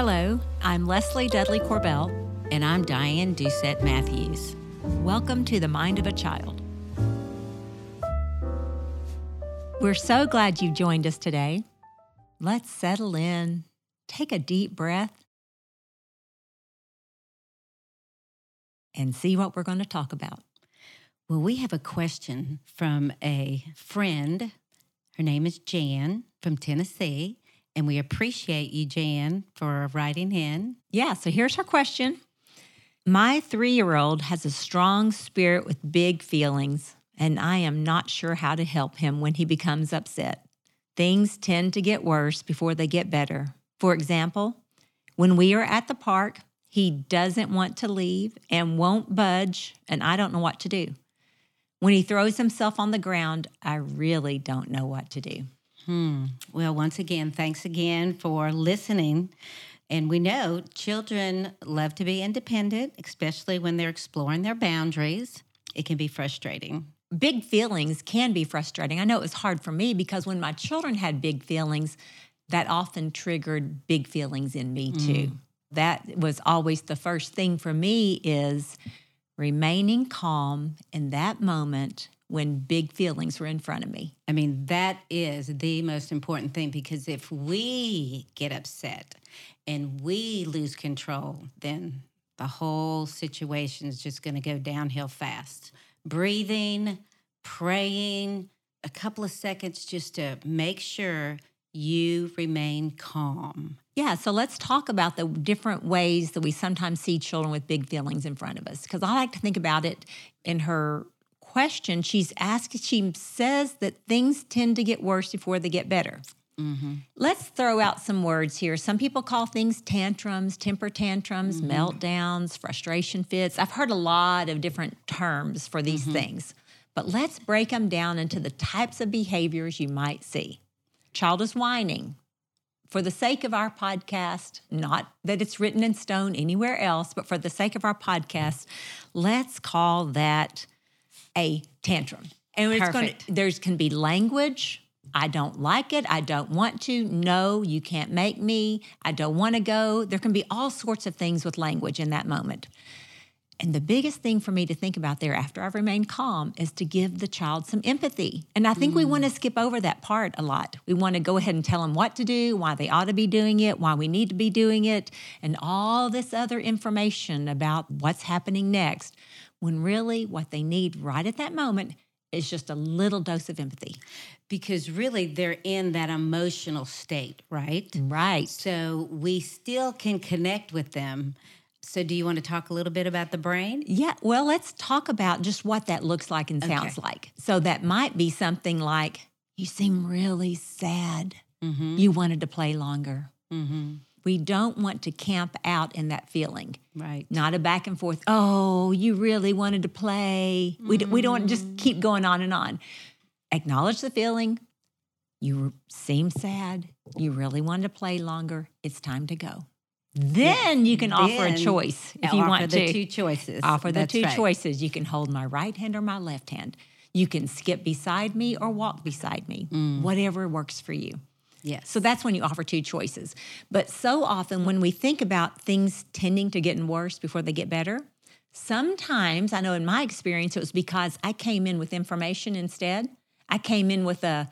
Hello, I'm Leslie Dudley Corbell. And I'm Diane Doucette Matthews. Welcome to the Mind of a Child. We're so glad you've joined us today. Let's settle in, take a deep breath, and see what we're going to talk about. Well, we have a question from a friend. Her name is Jan from Tennessee. And we appreciate you, Jan, for writing in. Yeah, so here's her question My three year old has a strong spirit with big feelings, and I am not sure how to help him when he becomes upset. Things tend to get worse before they get better. For example, when we are at the park, he doesn't want to leave and won't budge, and I don't know what to do. When he throws himself on the ground, I really don't know what to do. Hmm. Well, once again, thanks again for listening. And we know children love to be independent, especially when they're exploring their boundaries. It can be frustrating. Big feelings can be frustrating. I know it was hard for me because when my children had big feelings, that often triggered big feelings in me too. Mm. That was always the first thing for me is remaining calm in that moment when big feelings were in front of me. I mean, that is the most important thing because if we get upset and we lose control, then the whole situation is just going to go downhill fast. Breathing, praying, a couple of seconds just to make sure you remain calm. Yeah, so let's talk about the different ways that we sometimes see children with big feelings in front of us. Because I like to think about it in her question, she's asking, she says that things tend to get worse before they get better. Mm-hmm. Let's throw out some words here. Some people call things tantrums, temper tantrums, mm-hmm. meltdowns, frustration fits. I've heard a lot of different terms for these mm-hmm. things, but let's break them down into the types of behaviors you might see. Child is whining. For the sake of our podcast, not that it's written in stone anywhere else, but for the sake of our podcast, let's call that a tantrum. And it's going to, there's can be language. I don't like it. I don't want to. No, you can't make me. I don't want to go. There can be all sorts of things with language in that moment. And the biggest thing for me to think about there after I've remained calm is to give the child some empathy. And I think mm. we want to skip over that part a lot. We want to go ahead and tell them what to do, why they ought to be doing it, why we need to be doing it, and all this other information about what's happening next when really what they need right at that moment is just a little dose of empathy. Because really they're in that emotional state, right? Right. So we still can connect with them. So, do you want to talk a little bit about the brain? Yeah, well, let's talk about just what that looks like and sounds okay. like. So, that might be something like, You seem really sad. Mm-hmm. You wanted to play longer. Mm-hmm. We don't want to camp out in that feeling. Right. Not a back and forth, oh, you really wanted to play. Mm. We, we don't want to just keep going on and on. Acknowledge the feeling. You seem sad. You really wanted to play longer. It's time to go. Then you can then offer a choice if you want to. two choices. Offer the That's two right. choices. You can hold my right hand or my left hand. You can skip beside me or walk beside me. Mm. Whatever works for you. Yes. So that's when you offer two choices. But so often when we think about things tending to getting worse before they get better, sometimes I know in my experience it was because I came in with information instead. I came in with a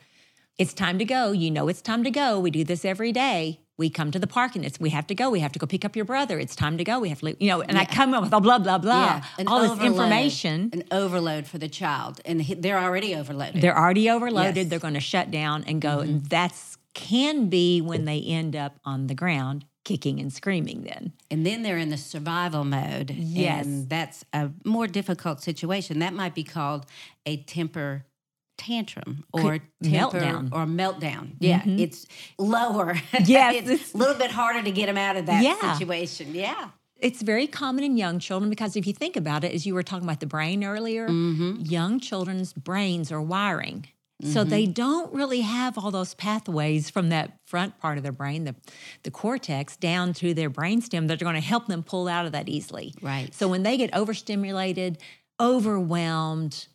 it's time to go. You know it's time to go. We do this every day. We come to the park and it's we have to go. We have to go pick up your brother. It's time to go. We have to leave. You know, and yeah. I come in with a blah blah blah. Yeah. all overload, this information. An overload for the child, and they're already overloaded. They're already overloaded. Yes. They're going to shut down and go, mm-hmm. and that's can be when they end up on the ground kicking and screaming then. And then they're in the survival mode. Yes. And that's a more difficult situation. That might be called a temper tantrum or temper meltdown or meltdown. Yeah, mm-hmm. it's lower. Yes, it's a little bit harder to get them out of that yeah. situation. Yeah. It's very common in young children because if you think about it, as you were talking about the brain earlier, mm-hmm. young children's brains are wiring. Mm-hmm. So they don't really have all those pathways from that front part of their brain, the, the cortex, down to their brainstem that are going to help them pull out of that easily. Right. So when they get overstimulated, overwhelmed,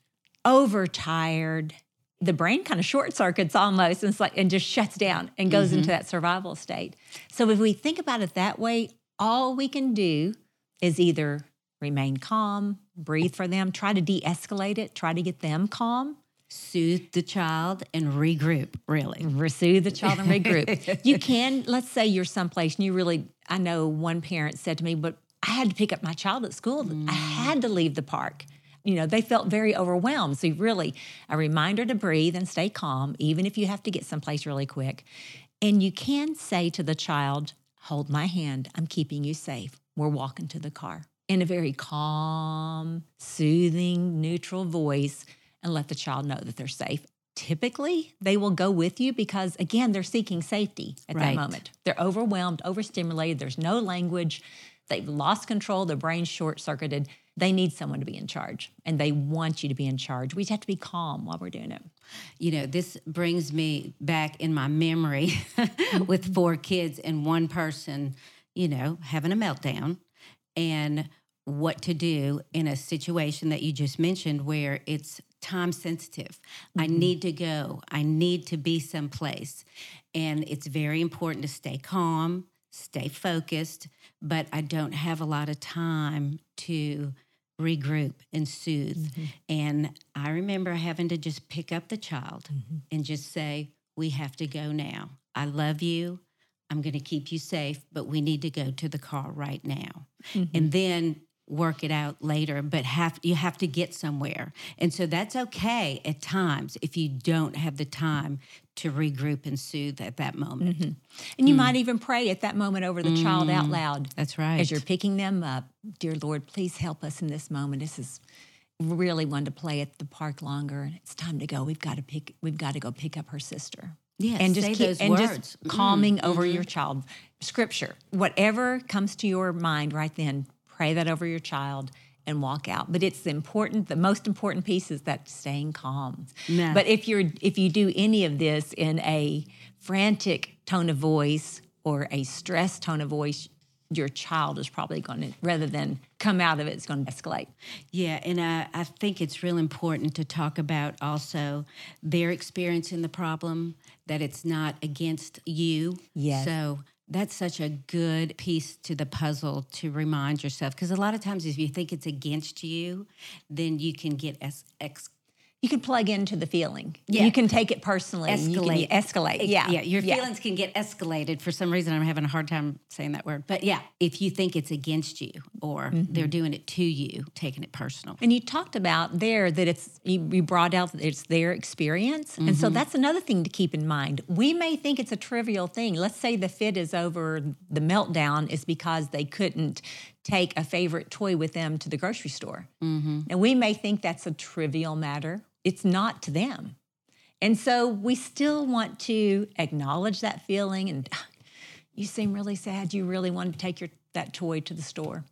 overtired, the brain kind of short circuits almost and like and just shuts down and goes Mm-hmm. into that survival state. So if we think about it that way, all we can do is either remain calm, breathe for them, try to de-escalate it, try to get them calm, Soothe the child and regroup, really. soothe the child and regroup. you can, let's say you're someplace and you really, I know one parent said to me, but I had to pick up my child at school. Mm. I had to leave the park. You know, they felt very overwhelmed. So, really, a reminder to breathe and stay calm, even if you have to get someplace really quick. And you can say to the child, Hold my hand. I'm keeping you safe. We're walking to the car in a very calm, soothing, neutral voice and let the child know that they're safe. Typically, they will go with you because, again, they're seeking safety at Right. that moment. They're overwhelmed, overstimulated. There's no language. They've lost control. Their brain's short circuited. They need someone to be in charge and they want you to be in charge. We just have to be calm while we're doing it. You know, this brings me back in my memory with mm-hmm. four kids and one person, you know, having a meltdown and what to do in a situation that you just mentioned where it's time sensitive. I mm-hmm. need to go. I need to be someplace. And it's very important to stay calm, stay focused, but I don't have a lot of time to regroup and soothe. Mm-hmm. And I remember having to just pick up the child mm-hmm. and just say, We have to go now. I love you. I'm going to keep you safe, but we need to go to the car right now. And then work it out later but have you have to get somewhere and so that's okay at times if you don't have the time to regroup and soothe at that moment mm-hmm. And you mm. might even pray at that moment over the child out mm. loud. that's right as you're picking them up, dear Lord, please help us in this moment. This is really one to play at the park longer, and it's time to go. We've got to pick. We've got to go pick up her sister. Yes, and just keep, those and words. Mm-hmm. just calming over mm-hmm. your child. Scripture, whatever comes to your mind right then, pray that over your child and walk out. But it's the important. The most important piece is that staying calm. But if you're if you do any of this in a frantic tone of voice or a stressed tone of voice, your child is probably going to, rather than come out of it, it's going to escalate. Yeah, and I, I think it's real important to talk about also their experience in the problem, that it's not against you. Yes. So that's such a good piece to the puzzle to remind yourself. Because a lot of times, if you think it's against you, then you can get es- ex- You can plug into the feeling. Yeah. You can take it personally. and You Escalate. can escalate. Yeah. yeah, your feelings can get escalated. For some reason, I'm having a hard time saying that word. But yeah, if you think it's against you or Mm-hmm. they're doing it to you, taking it personal. And you talked about there that it's you, you brought out that it's their experience, and so that's another thing to keep in mind. We may think it's a trivial thing. Let's say the fit is over. The meltdown is because they couldn't take a favorite toy with them to the grocery store, and we may think that's a trivial matter. It's not to them, and so we still want to acknowledge that feeling. And you seem really sad. You really want to take your that toy to the store.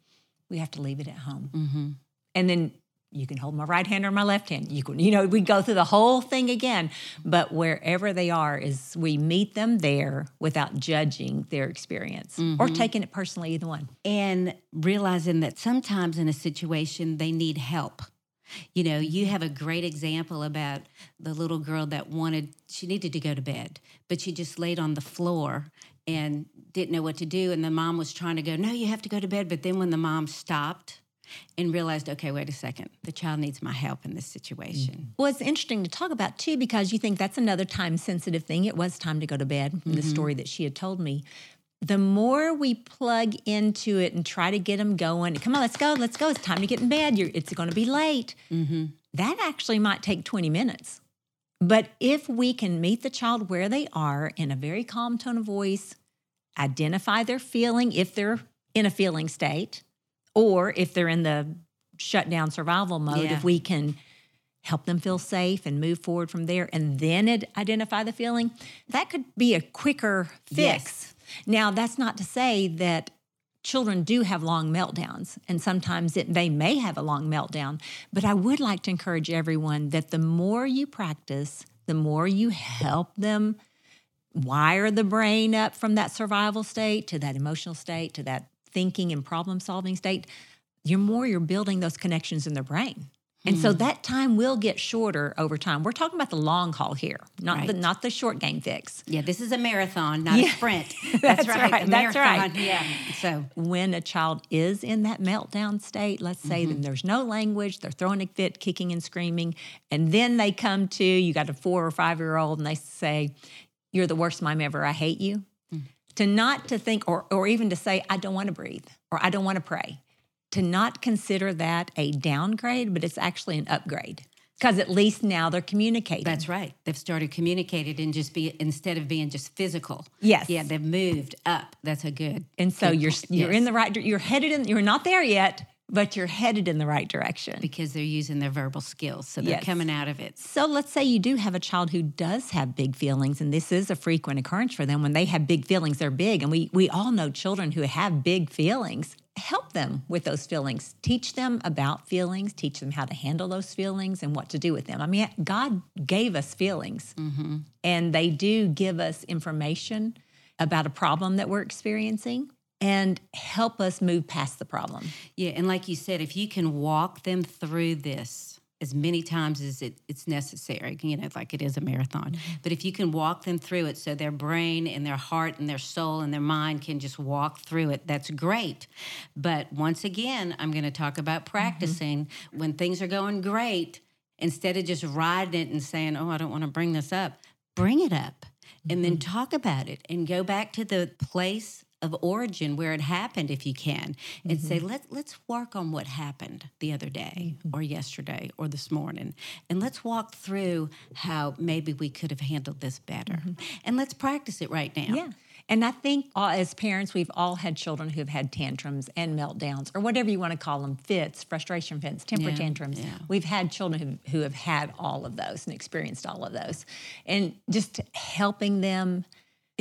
We have to leave it at home mm-hmm. and then you can hold my right hand or my left hand. You can, you know, we go through the whole thing again. But wherever they are, is we meet them there without judging their experience or mm-hmm. taking it personally, either one. and realizing that sometimes in a situation they need help. You know, you have a great example about the little girl that wanted, she needed to go to bed, but she just laid on the floor and didn't know what to do. And the mom was trying to go, No, you have to go to bed. But then when the mom stopped and realized, Okay, wait a second, the child needs my help in this situation. Mm-hmm. Well, it's interesting to talk about too because you think that's another time sensitive thing. It was time to go to bed from the mm-hmm. story that she had told me. The more we plug into it and try to get them going, come on, let's go, let's go. It's time to get in bed. You're, it's going to be late. Mm-hmm. That actually might take 20 minutes. But if we can meet the child where they are in a very calm tone of voice, identify their feeling if they're in a feeling state, or if they're in the shutdown survival mode, Yeah. if we can help them feel safe and move forward from there and then identify the feeling, that could be a quicker fix. Now, that's not to say that children do have long meltdowns and sometimes it, they may have a long meltdown, but I would like to encourage everyone that the more you practice, the more you help them wire the brain up from that survival state to that emotional state to that thinking and problem solving state, you're more you're building those connections in their brain. And so mm. that time will get shorter over time. We're talking about the long haul here, not the not the short game fix. Yeah, this is a marathon, not Yeah. a sprint. That's That's, right. right, that's right. Yeah. So When a child is in that meltdown state, let's say mm-hmm. then there's no language, they're throwing a fit, kicking and screaming, and then they come to you got a four or five year old and they say, "You're the worst mom ever. I hate you." Mm. To not to think, or or even to say, "I don't want to breathe," or "I don't want to pray." To not consider that a downgrade, but it's actually an upgrade because at least now they're communicating. that's right. They've started communicating and just be instead of being just physical. Yes. Yeah, they've moved up. That's a good. And so good you're point. you're Yes. in the right you're headed in you're not there yet, but you're headed in the right direction. because they're using their verbal skills, so they're Yes. coming out of it. So let's say you do have a child who does have big feelings, and this is a frequent occurrence for them. When they have big feelings, they're big. And we we all know children who have big feelings. Help them with those feelings. Teach them about feelings, teach them how to handle those feelings and what to do with them. I mean, God gave us feelings, mm-hmm. and they do give us information about a problem that we're experiencing and help us move past the problem. Yeah, and like you said, if you can walk them through this as many times as it, it's necessary, you know, like it is a marathon. Mm-hmm. But if you can walk them through it so their brain and their heart and their soul and their mind can just walk through it, that's great. But once again, I'm going to talk about mm-hmm. practicing when things are going great, instead of just riding it and saying, oh, I don't want to bring this up, bring it up and then mm-hmm. talk about it and go back to the place of origin where it happened if you can and say mm-hmm. let let's work on what happened the other day mm-hmm. or yesterday or this morning and let's walk through how maybe we could have handled this better mm-hmm. and let's practice it right now Yeah. And I think all, as parents, we've all had children who have had tantrums and meltdowns, or whatever you want to call them fits, frustration fits, temper Yeah, tantrums. yeah. We've had children who, who have had all of those and experienced all of those. And just helping them,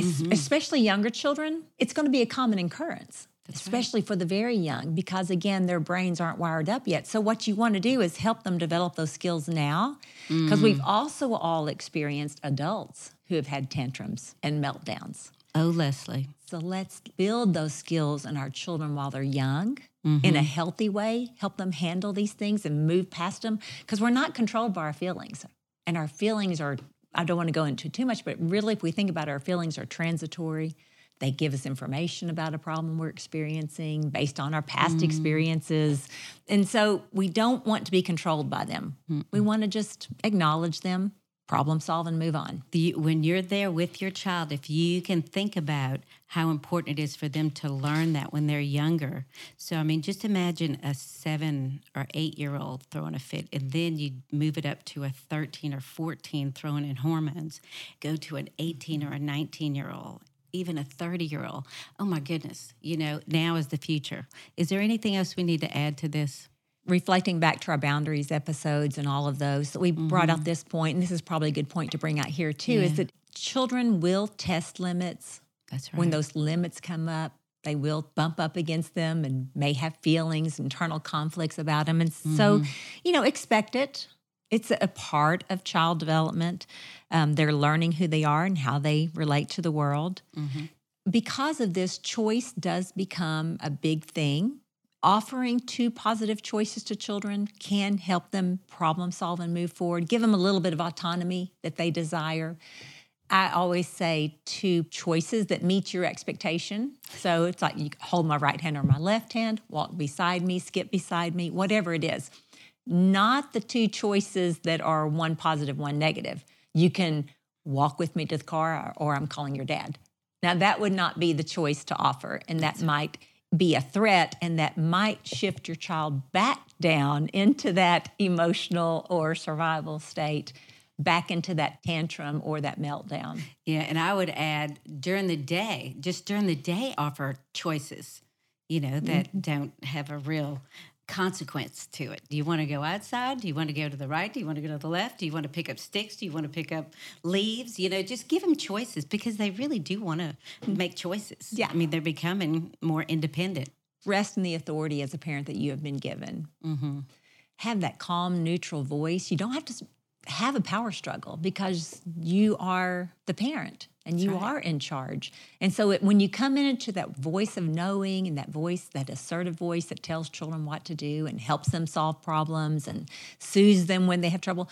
Mm-hmm. especially younger children, it's going to be a common occurrence. Especially for the very young, because again, their brains aren't wired up yet. So, what you want to do is help them develop those skills now, because Mm. we've also all experienced adults who have had tantrums and meltdowns. oh leslie So let's build those skills in our children while they're young in Mm-hmm. a healthy way, help them handle these things and move past them because we're not controlled by our feelings. And our feelings are, I don't want to go into too much, but really, if we think about our feelings are transitory. They give us information about a problem we're experiencing based on our past Mm. experiences. And so we don't want to be controlled by them. We want to just acknowledge them, problem solve, and move on. the, when you're there with your child, if you can think about how important it is for them to learn that when they're younger. So, I mean, just imagine a seven or eight year old throwing a fit, and then you move it up to a 13 or 14 throwing in hormones, go to an 18 or a 19 year old. Even a 30 year old. Oh my goodness. You know, now is the future. Is there anything else we need to add to this? Reflecting back to our boundaries episodes and all of those, we brought Mm-hmm. out this point, and this is probably a good point to bring out here too, is that children will test limits That's right. when those limits come up. They will bump up against them and may have feelings, internal conflicts about them. And so, Mm-hmm. you know, expect it. It's a part of child development. Um, they're learning who they are and how they relate to the world. Mm-hmm. Because of this, choice does become a big thing offering two positive choices to children can help them problem solve and move forward, give them a little bit of autonomy that they desire. I always say two choices that meet your expectation. So it's like you hold my right hand or my left hand, walk beside me, skip beside me, whatever it is. Not the two choices that are one positive, one negative. You can walk with me to the car or, or I'm calling your dad. Now, that would not be the choice to offer, and that might be a threat, and that might shift your child back down into that emotional or survival state, back into that tantrum or that meltdown. Yeah, and I would add during the day, just during the day, offer choices, you know, that Mm-hmm. don't have a real consequence to it. Do you want to go outside? Do you want to go to the right? Do you want to go to the left? Do you want to pick up sticks? Do you want to pick up leaves? You know, just give them choices because they really do want to make choices. Yeah. I mean, they're becoming more independent. Rest in the authority as a parent that you have been given. Mm-hmm. Have that calm, neutral voice. You don't have to have a power struggle because you are the parent and you right. are in charge. And so it, when you come into that voice of knowing and that voice, that assertive voice that tells children what to do and helps them solve problems and soothes them when they have trouble,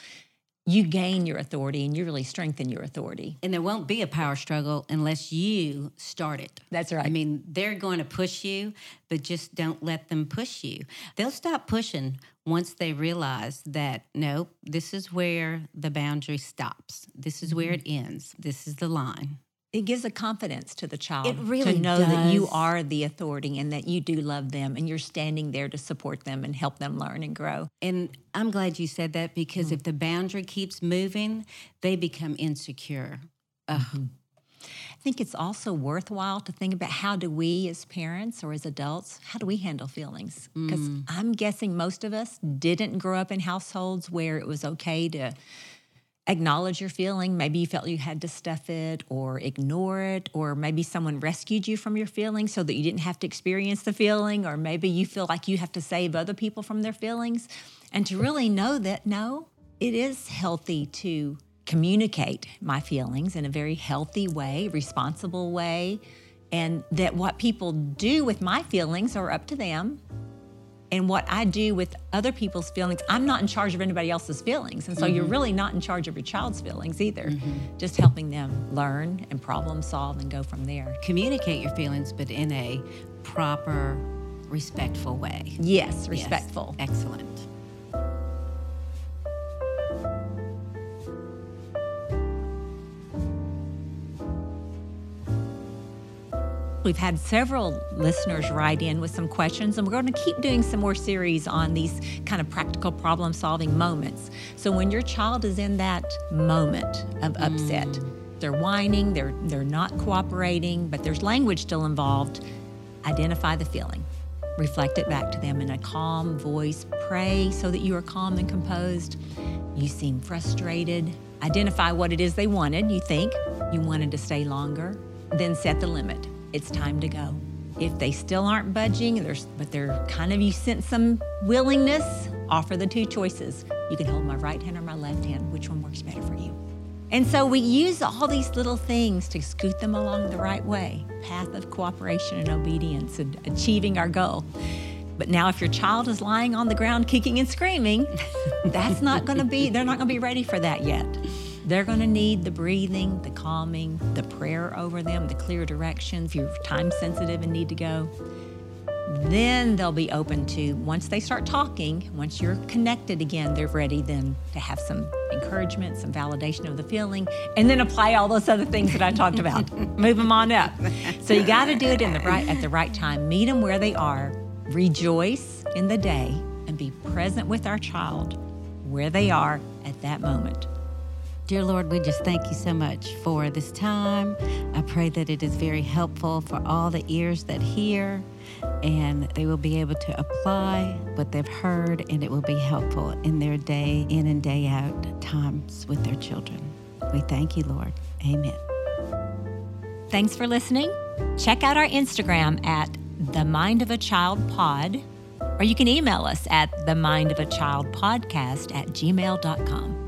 you gain your authority and you really strengthen your authority. And there won't be a power struggle unless you start it. That's right. I mean, they're going to push you, but just don't let them push you. They'll stop pushing once they realize that, nope, this is where the boundary stops. This is where mm-hmm. it ends. This is the line. It gives a confidence to the child It really to know that you are the authority and that you do love them and you're standing there to support them and help them learn and grow. And I'm glad you said that because if the boundary keeps moving, they become insecure. Ugh. Mm-hmm. I think it's also worthwhile to think about how do we as parents or as adults, how do we handle feelings? Because mm. I'm guessing most of us didn't grow up in households where it was okay to acknowledge your feeling. Maybe you felt you had to stuff it or ignore it, or maybe someone rescued you from your feeling so that you didn't have to experience the feeling, or maybe you feel like you have to save other people from their feelings. And to really know that no, it is healthy to communicate my feelings in a very healthy way, responsible way, and that what people do with my feelings are up to them and what I do with other people's feelings, I'm not in charge of anybody else's feelings. And so you're mm-hmm. really not in charge of your child's feelings either. Mm-hmm. Just helping them learn and problem solve and go from there. Communicate your feelings, but in a proper, respectful way. Yes, Yes. respectful. Excellent. We've had several listeners write in with some questions, and we're going to keep doing some more series on these kind of practical problem solving moments. So when your child is in that moment of upset, mm. they're whining, they're they're not cooperating, but there's language still involved. Identify the feeling. Reflect it back to them in a calm voice. Pray so that you are calm and composed. You seem frustrated. Identify what it is they wanted. You think you wanted to stay longer. Then set the limit. It's time to go. If they still aren't budging, but they're kind of, you sense some willingness, offer the two choices. You can hold my right hand or my left hand. Which one works better for you? And so we use all these little things to scoot them along the right way path of cooperation and obedience and achieving our goal. But now, if your child is lying on the ground kicking and screaming, that's not going to be, they're not going to be ready for that yet. They're going to need the breathing, the calming, the prayer over them, the clear direction if you're time sensitive and need to go. Then they'll be open to, once they start talking, once you're connected again, they're ready then to have some encouragement, some validation of the feeling, and then apply all those other things that I talked about. Move them on up. So you got to do it in the right at the right time. Meet them where they are. Rejoice in the day and be present with our child where they are at that moment. Dear Lord, we just thank you so much for this time. I pray that it is very helpful for all the ears that hear and they will be able to apply what they've heard and it will be helpful in their day in and day out times with their children. We thank you, Lord. Amen. Thanks for listening. Check out our Instagram at the Mind of a Child Pod, or you can email us at the Mind of a Child Podcast at gmail.com.